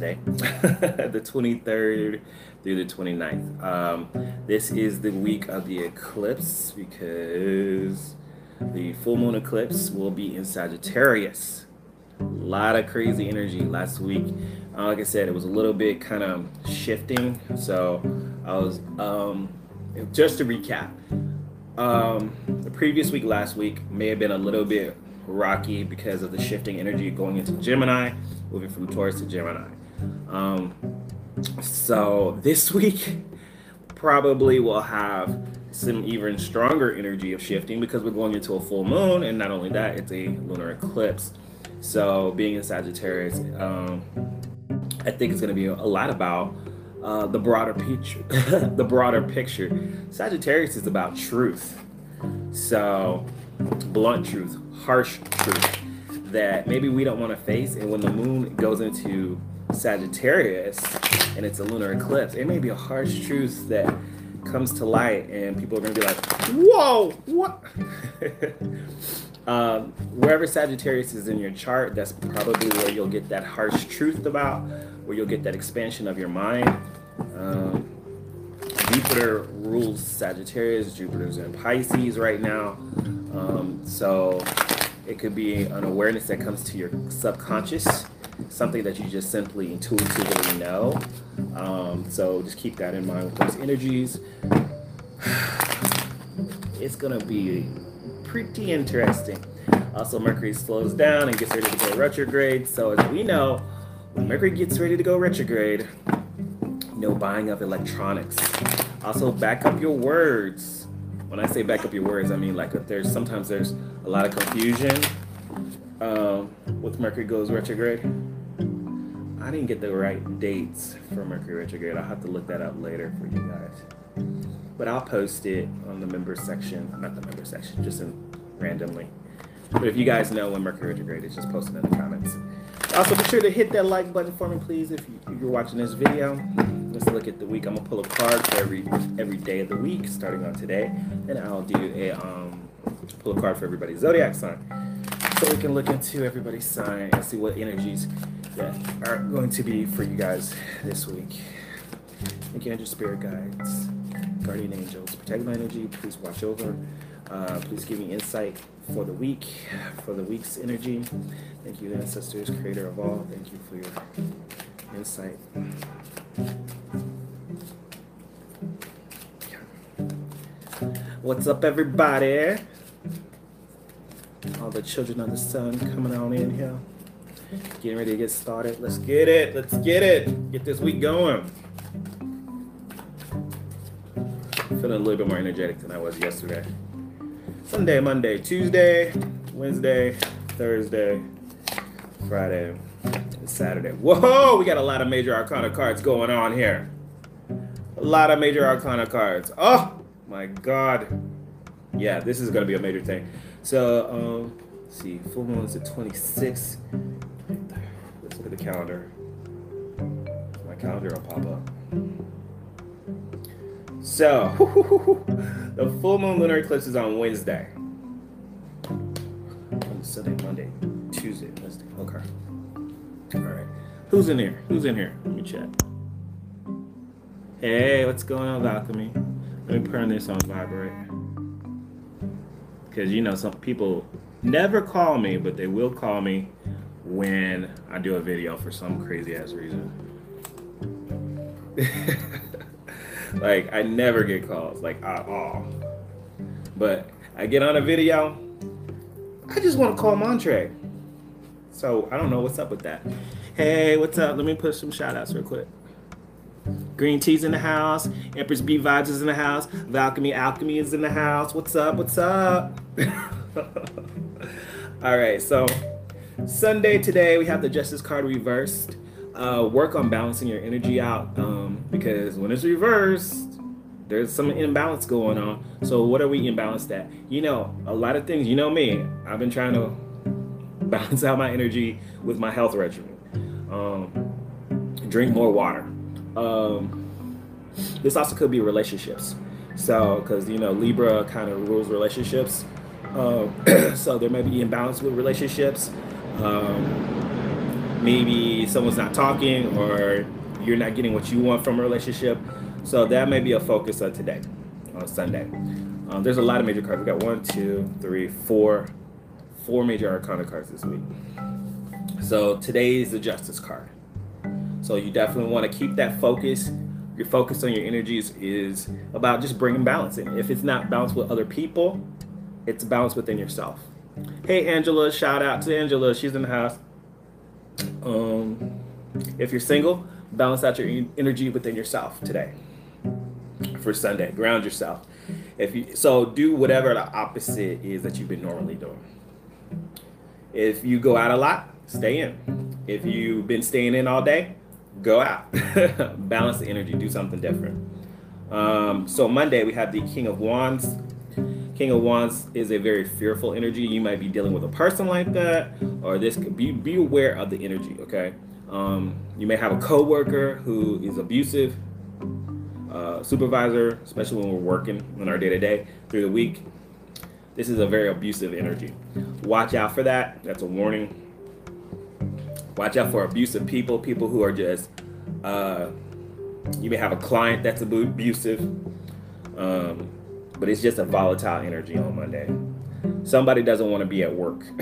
today, the 23rd through the 29th. Um, this is the week of the eclipse because the full moon eclipse will be in Sagittarius. A lot of crazy energy last week. Uh, like I said, it was a little bit kind of shifting. So I was, um, just to recap, um, the previous week, last week, may have been a little bit rocky because of the shifting energy going into Gemini, moving from Taurus to Gemini. Um, so this week probably will have some even stronger energy of shifting because we're going into a full moon, and not only that, it's a lunar eclipse. So being in Sagittarius, um, I think it's going to be a lot about uh, the broader picture. the broader picture. Sagittarius is about truth. So blunt truth, harsh truth that maybe we don't want to face. And when the moon goes into Sagittarius and it's a lunar eclipse, it may be a harsh truth that comes to light, and people are going to be like, "Whoa, what?" um, wherever Sagittarius is in your chart, that's probably where you'll get that harsh truth about, where you'll get that expansion of your mind. Um, Jupiter rules Sagittarius. Jupiter's in Pisces right now. Um, so it could be an awareness that comes to your subconscious, something that you just simply intuitively know. Um, so just keep that in mind with those energies. It's to be pretty interesting. Also, Mercury slows down and gets ready to go retrograde. So, as we know, when Mercury gets ready to go retrograde, no buying of electronics. Also, back up your words. When I say back up your words, I mean like if there's sometimes there's a lot of confusion um, with Mercury goes retrograde. I didn't get the right dates for Mercury retrograde. I'll have to look that up later for you guys. But I'll post it on the member section, not the member section, just in randomly. But if you guys know when Mercury retrograde is, just post it in the comments. Also, be sure to hit that like button for me, please, if, you, are watching this video. Let's look at the week. I'm gonna pull a card for every every day of the week, starting on today, and I'll do a um, pull a card for everybody's zodiac sign, so we can look into everybody's sign and see what energies that are going to be for you guys this week. Thank you, angel spirit guides, guardian angels, protect my energy. Please watch over. Uh, please give me insight for the week, for the week's energy. Thank you, ancestors, creator of all. Thank you for your insight. What's up, everybody? All the children of the sun coming on in here. Getting ready to get started. Let's get it. Let's get it. Get this week going. Feeling a little bit more energetic than I was yesterday. Sunday, Monday, Tuesday, Wednesday, Thursday, Friday, Saturday. Whoa, we got a lot of major arcana cards going on here. A lot of major arcana cards. Oh my god. Yeah, this is gonna be a major thing. So, um, see, full moon is at 26. The calendar. My calendar will pop up. So, the full moon lunar eclipse is on Wednesday. Sunday, Monday, Tuesday, Wednesday. Okay. All right. Who's in here? Who's in here? Let me check. Hey, what's going on, Alchemy? Let me turn this on vibrate. Because, you know, some people never call me, but they will call me when I do a video for some crazy ass reason. like I never get calls, like at all. But I get on a video, I just want to call Montre. So I don't know what's up with that. Hey, what's up? Let me put some shout outs real quick. Green Tea's in the house. Empress B Vibes is in the house. Valchemy Alchemy is in the house. What's up? What's up? All right, so Sunday today we have the Justice card reversed uh, work on balancing your energy out um, because when it's reversed, there's some imbalance going on. So what are we imbalanced at? You know, a lot of things. You know me. I've been trying to balance out my energy with my health regimen. Um, drink more water. Um, this also could be relationships. So, because you know Libra kind of rules relationships. Um, so there may be imbalance with relationships. Um, maybe someone's not talking or you're not getting what you want from a relationship. So that may be a focus of today, on Sunday. Um, there's a lot of major cards. We got one, two, three, four, four major arcana cards this week. So today is the Justice card. So you definitely want to keep that focus. Your focus on your energies is about just bringing balance in. If it's not balanced with other people, it's balance within yourself. Hey Angela, shout out to Angela. She's in the house. Um, if you're single, balance out your energy within yourself today for Sunday. Ground yourself. If you so do whatever the opposite is that you've been normally doing. If you go out a lot, stay in. If you've been staying in all day, go out. Balance the energy, do something different. Um, so Monday we have the King of Wands. King of Wands is a very fearful energy. You might be dealing with a person like that, or this could be be aware of the energy. Okay, um, you may have a coworker who is abusive, uh, supervisor, especially when we're working on our day to day through the week. This is a very abusive energy. Watch out for that. That's a warning. Watch out for abusive people, people who are just, uh, you may have a client that's abusive, um, but it's just a volatile energy on Monday. Somebody doesn't want to be at work.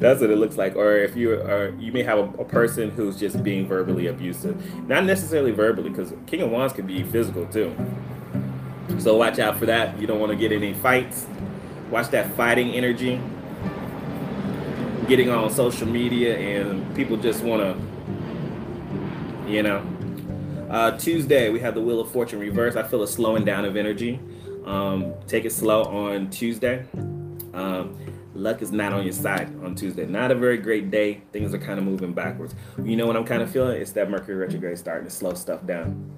That's what it looks like. Or if you are, you may have a, a person who's just being verbally abusive. Not necessarily verbally, because King of Wands could be physical too. So watch out for that. You don't want to get any fights. Watch that fighting energy. Getting on social media and people just want to, you know. Uh, Tuesday, we have the Wheel of Fortune reverse. I feel a slowing down of energy. Um, take it slow on Tuesday. Um, luck is not on your side on Tuesday. Not a very great day. Things are kind of moving backwards. You know what I'm kind of feeling? It's that Mercury retrograde starting to slow stuff down.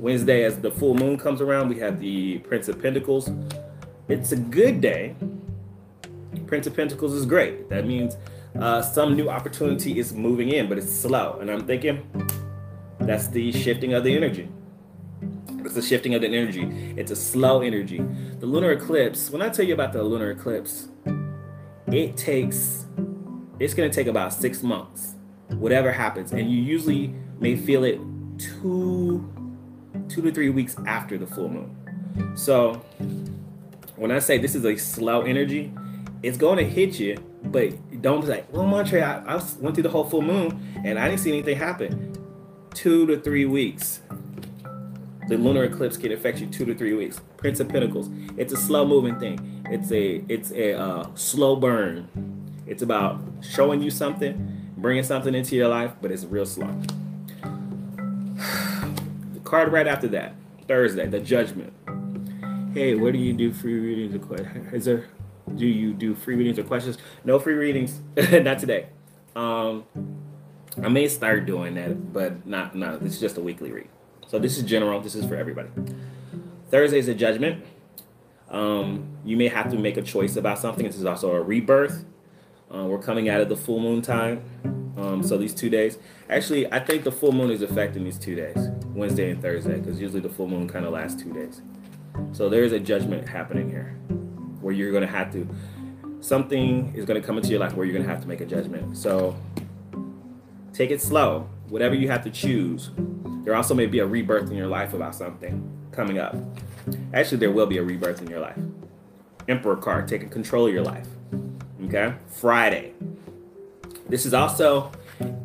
Wednesday, as the full moon comes around, we have the Prince of Pentacles. It's a good day. Prince of Pentacles is great. That means uh, some new opportunity is moving in, but it's slow. And I'm thinking that's the shifting of the energy. It's a shifting of the energy. It's a slow energy. The lunar eclipse, when I tell you about the lunar eclipse, it takes, it's going to take about six months, whatever happens. And you usually may feel it two, two to three weeks after the full moon. So when I say this is a slow energy, it's going to hit you, but don't be like, well, Montre, I, I went through the whole full moon and I didn't see anything happen. Two to three weeks. The lunar eclipse can affect you two to three weeks. Prince of Pentacles. It's a slow moving thing. It's a it's a uh, slow burn. It's about showing you something, bringing something into your life, but it's real slow. the card right after that, Thursday, the Judgment. Hey, what do you do free readings or questions? Is there? Do you do free readings or questions? No free readings, not today. Um, I may start doing that, but not no. It's just a weekly read. So this is general. This is for everybody. Thursday is a judgment. Um, you may have to make a choice about something. This is also a rebirth. Uh, we're coming out of the full moon time. Um, so these two days, actually, I think the full moon is affecting these two days, Wednesday and Thursday, because usually the full moon kind of lasts two days. So there is a judgment happening here, where you're going to have to. Something is going to come into your life where you're going to have to make a judgment. So take it slow. Whatever you have to choose, there also may be a rebirth in your life about something coming up. Actually, there will be a rebirth in your life. Emperor card, taking control of your life. Okay? Friday. This is also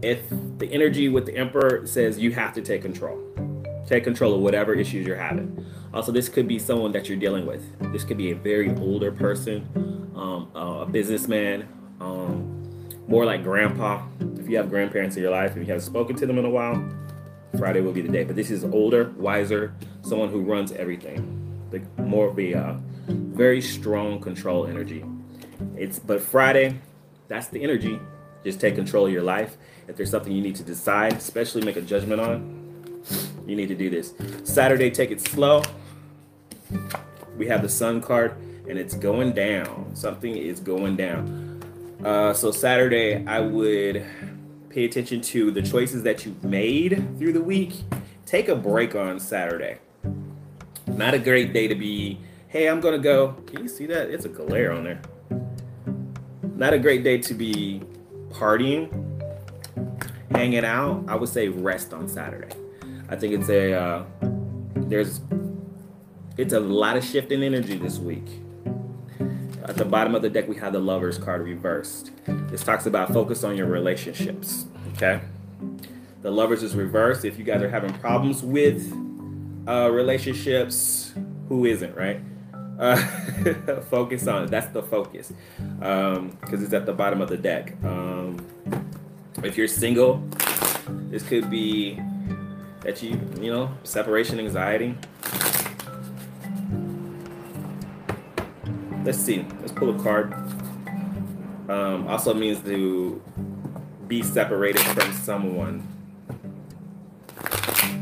if the energy with the Emperor says you have to take control. Take control of whatever issues you're having. Also, this could be someone that you're dealing with. This could be a very older person, um, a businessman, um, more like grandpa. If you have grandparents in your life and you haven't spoken to them in a while, Friday will be the day. But this is older, wiser, someone who runs everything. The more of a uh, very strong control energy. It's but Friday, that's the energy. Just take control of your life. If there's something you need to decide, especially make a judgment on, you need to do this. Saturday, take it slow. We have the Sun card, and it's going down. Something is going down. Uh, so Saturday, I would pay attention to the choices that you've made through the week. Take a break on Saturday. Not a great day to be, hey, I'm to go. Can you see that? It's a glare on there. Not a great day to be partying, hanging out, I would say rest on Saturday. I think it's a uh, there's it's a lot of shifting energy this week. At the bottom of the deck, we have the Lovers card reversed. This talks about focus on your relationships. Okay, the Lovers is reversed. If you guys are having problems with uh, relationships, who isn't right? Uh, focus on it. That's the focus because um, it's at the bottom of the deck. Um, if you're single, this could be that you, you know, separation anxiety. Let's see. Let's pull a card. Um, also means to be separated from someone.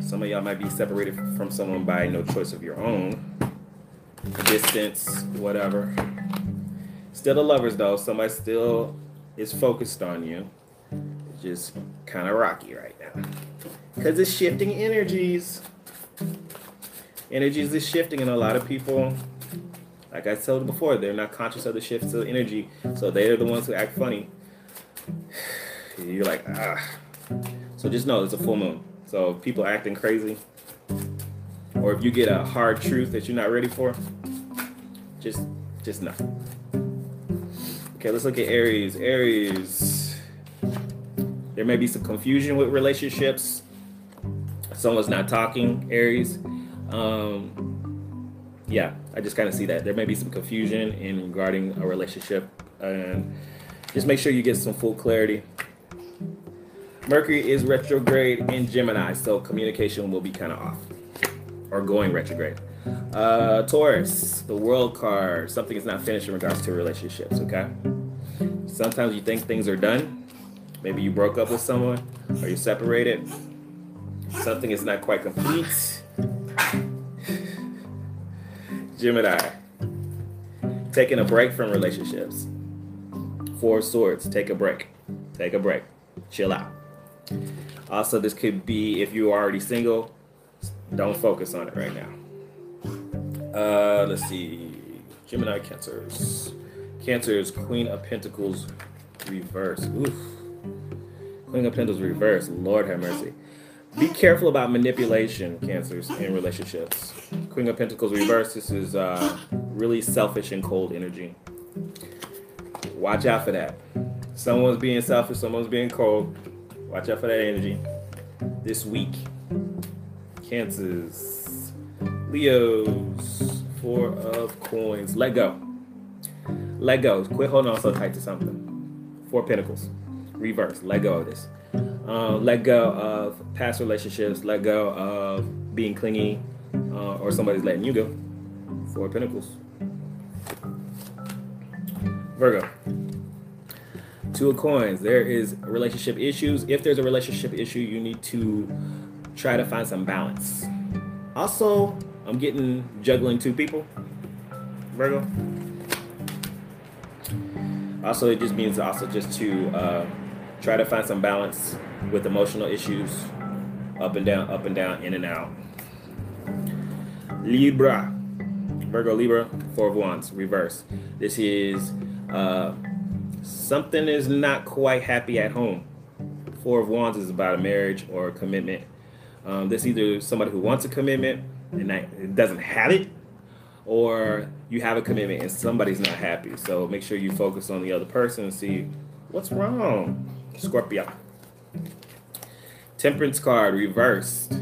Some of y'all might be separated from someone by no choice of your own distance, whatever. Still the lovers though. Somebody still is focused on you. It's just kind of rocky right now. Because it's shifting energies. Energies is shifting, and a lot of people, like I told you before, they're not conscious of the shifts of energy. So they're the ones who act funny. You're like, ah. So just know it's a full moon. So people acting crazy, or if you get a hard truth that you're not ready for, just just know. Okay, let's look at Aries. Aries. There may be some confusion with relationships. Someone's not talking, Aries. Um, yeah, I just kind of see that. There may be some confusion in regarding a relationship. And just make sure you get some full clarity. Mercury is retrograde in Gemini, so communication will be kind of off or going retrograde. Uh, Taurus, the world card. Something is not finished in regards to relationships, okay? Sometimes you think things are done. Maybe you broke up with someone or you separated. Something is not quite complete. Gemini, taking a break from relationships. Four swords, take a break. Take a break. Chill out. Also, this could be if you are already single, don't focus on it right now. Uh, let's see. Gemini Cancers. Cancers, Queen of Pentacles reverse. Oof. Queen of Pentacles reverse. Lord have mercy. Be careful about manipulation, Cancers, in relationships. Queen of Pentacles reverse. This is uh, really selfish and cold energy. Watch out for that. Someone's being selfish, someone's being cold. Watch out for that energy. This week. Cancers. Leos. Four of coins. Let go. Let go. Quit holding on so tight to something. Four pentacles. Reverse. Let go of this. Um, let go of past relationships. Let go of being clingy uh, or somebody's letting you go. Four pentacles. Virgo. Two of coins. There is relationship issues. If there's a relationship issue, you need to try to find some balance. Also, I'm getting juggling two people. Virgo. Also, it just means also just to uh, try to find some balance with emotional issues, up and down, up and down, in and out. Libra, Virgo Libra, Four of Wands, reverse. This is uh, something is not quite happy at home. Four of Wands is about a marriage or a commitment um, there's either somebody who wants a commitment and doesn't have it, or you have a commitment and somebody's not happy. So make sure you focus on the other person and see what's wrong. Scorpio. Temperance card reversed.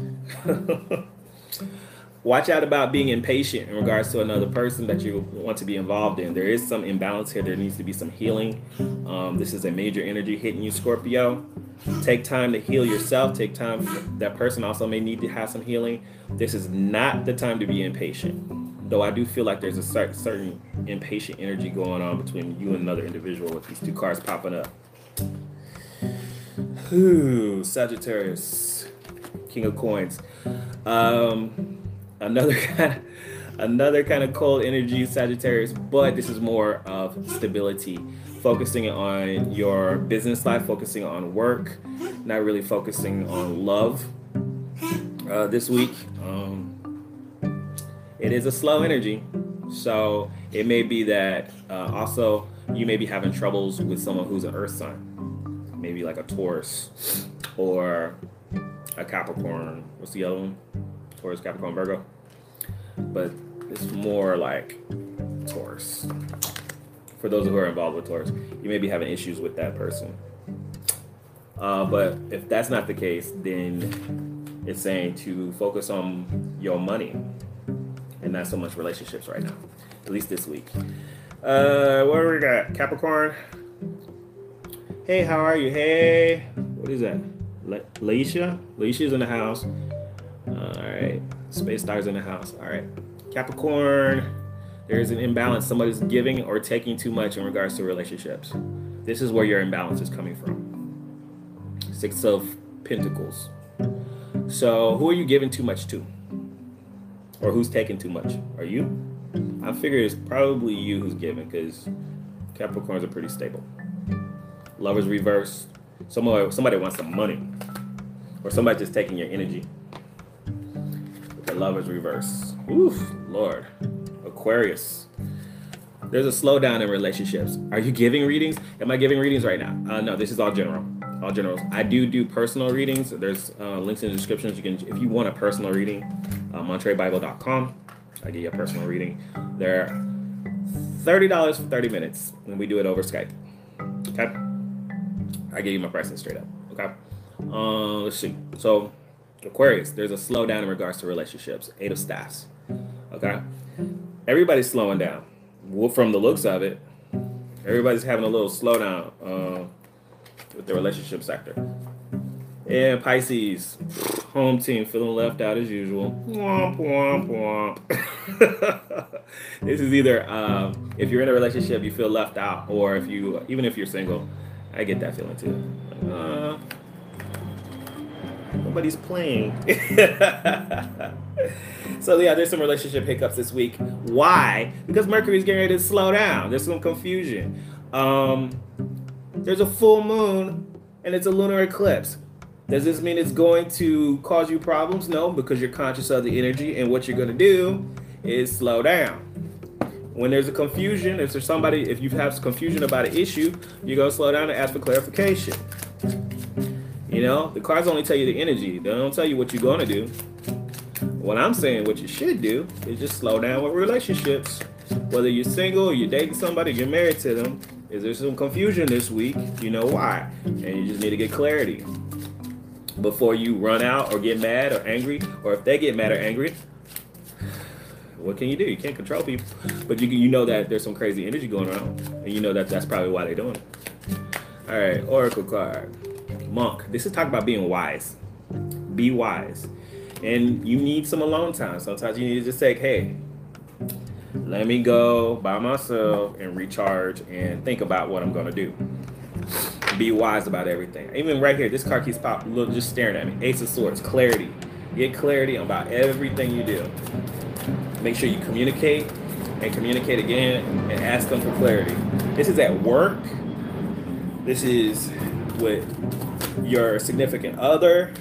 Watch out about being impatient in regards to another person that you want to be involved in. There is some imbalance here. There needs to be some healing. Um, this is a major energy hitting you, Scorpio. Take time to heal yourself. Take time. That person also may need to have some healing. This is not the time to be impatient. Though I do feel like there's a certain impatient energy going on between you and another individual with these two cards popping up. Ooh, Sagittarius, King of Coins. Um, another kind, of, another kind of cold energy, Sagittarius, but this is more of stability focusing on your business life, focusing on work, not really focusing on love uh, this week. Um, it is a slow energy. So it may be that uh, also you may be having troubles with someone who's an earth sign. Maybe like a Taurus or a Capricorn. What's the other one? Taurus, Capricorn, Virgo. But it's more like Taurus. For those who are involved with Taurus, you may be having issues with that person. Uh, but if that's not the case, then it's saying to focus on your money and not so much relationships right now, at least this week. Uh, what do we got? Capricorn. Hey, how are you? Hey, what is that? La- Laisha? Laisha's in the house. All right. Space Stars in the house. All right. Capricorn. There's an imbalance. Somebody's giving or taking too much in regards to relationships. This is where your imbalance is coming from. Six of Pentacles. So, who are you giving too much to? Or who's taking too much? Are you? I figure it's probably you who's giving because Capricorns are pretty stable. Lovers reversed. Somebody, somebody wants some money. Or somebody just taking your energy. The lovers reverse. Oof, Lord. Aquarius. There's a slowdown in relationships. Are you giving readings? Am I giving readings right now? Uh, no, this is all general. All generals. I do do personal readings. There's uh, links in the descriptions. You can, if you want a personal reading, uh, MontreBible.com. I give you a personal reading. They're thirty dollars for thirty minutes, and we do it over Skype. Okay. I give you my pricing straight up. Okay. Uh, let's see. So, Aquarius, there's a slowdown in regards to relationships. Eight of staffs. Okay. Everybody's slowing down. Well, from the looks of it, everybody's having a little slowdown uh, with the relationship sector. And Pisces, home team feeling left out as usual. Womp womp womp. this is either um, if you're in a relationship, you feel left out, or if you, even if you're single, I get that feeling too. Uh, nobody's playing. so yeah, there's some relationship hiccups this week. Why? Because Mercury's getting ready to slow down. There's some confusion. Um, there's a full moon and it's a lunar eclipse. Does this mean it's going to cause you problems? No, because you're conscious of the energy, and what you're going to do is slow down. When there's a confusion, if there's somebody, if you have confusion about an issue, you go slow down and ask for clarification. You know, the cards only tell you the energy; they don't tell you what you're to do. What I'm saying, what you should do, is just slow down with relationships. Whether you're single, or you're dating somebody, you're married to them. Is there some confusion this week? You know why, and you just need to get clarity before you run out or get mad or angry, or if they get mad or angry, what can you do? You can't control people, but you you know that there's some crazy energy going on, and you know that that's probably why they're doing it. All right, Oracle card, Monk. This is talk about being wise. Be wise, and you need some alone time. Sometimes you need to just say, "Hey, let me go by myself and recharge and think about what I'm gonna do." be wise about everything. Even right here, this card keeps popping. Look, just staring at me. Ace of Swords, clarity. Get clarity about everything you do. Make sure you communicate and communicate again and ask them for clarity. This is at work. This is with your significant other.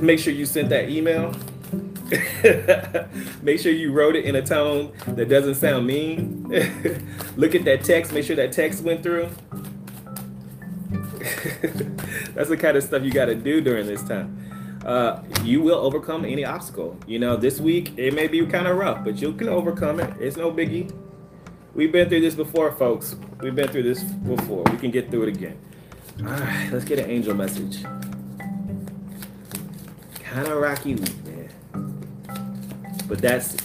Make sure you sent that email. make sure you wrote it in a tone that doesn't sound mean. Look at that text. Make sure that text went through. That's the kind of stuff you got to do during this time. Uh, you will overcome any obstacle. You know, this week it may be kind of rough, but you can overcome it. It's no biggie. We've been through this before, folks. We've been through this before. We can get through it again. All right, let's get an angel message. Kind of rocky week, man. But that's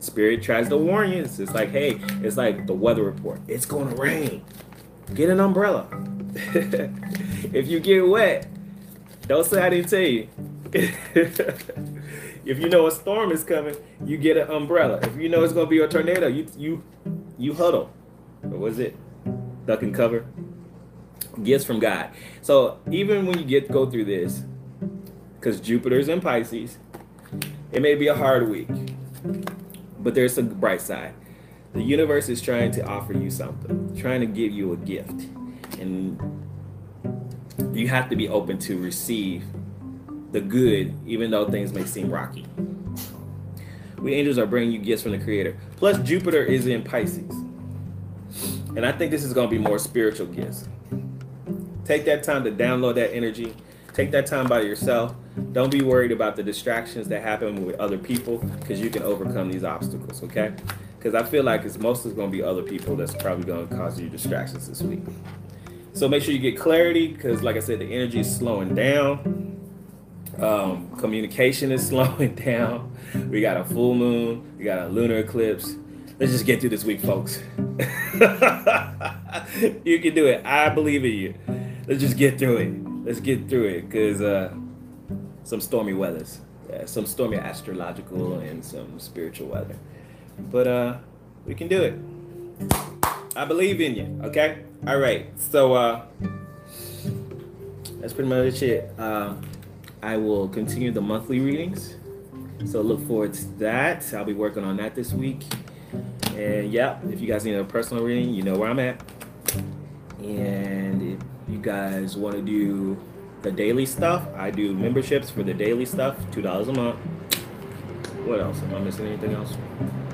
spirit tries to warn you. It's like, hey, it's like the weather report. It's gonna rain. Get an umbrella. if you get wet, don't say I didn't tell you. if you know a storm is coming, you get an umbrella. If you know it's gonna be a tornado, you you you huddle. What was it? Duck and cover. Gifts from God. So even when you get go through this, because Jupiter's in Pisces, it may be a hard week, but there's a bright side. The universe is trying to offer you something, trying to give you a gift and you have to be open to receive the good, even though things may seem rocky. We angels are bringing you gifts from the Creator. Plus, Jupiter is in Pisces. And I think this is going to be more spiritual gifts. Take that time to download that energy. Take that time by yourself. Don't be worried about the distractions that happen with other people because you can overcome these obstacles, okay? Because I feel like it's mostly going to be other people that's probably going to cause you distractions this week. So make sure you get clarity because, like I said, the energy is slowing down. Um, communication is slowing down. We got a full moon. We got a lunar eclipse. Let's just get through this week, folks. you can do it. I believe in you. Let's just get through it. Let's get through it because uh, some stormy weathers, yeah, some stormy astrological and some spiritual weather. But uh, we can do it. I believe in you. Okay. All right. So uh, that's pretty much it. Uh, I will continue the monthly readings. So look forward to that. I'll be working on that this week. And yeah, if you guys need a personal reading, you know where I'm at. And if you guys want to do the daily stuff, I do memberships for the daily stuff, two dollars a month. What else? Am I missing anything else?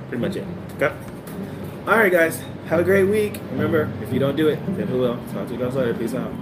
Pretty much it. Okay. All right, guys. Have a great week. Remember, if you don't do it, then who will? Talk to you guys later. Peace out.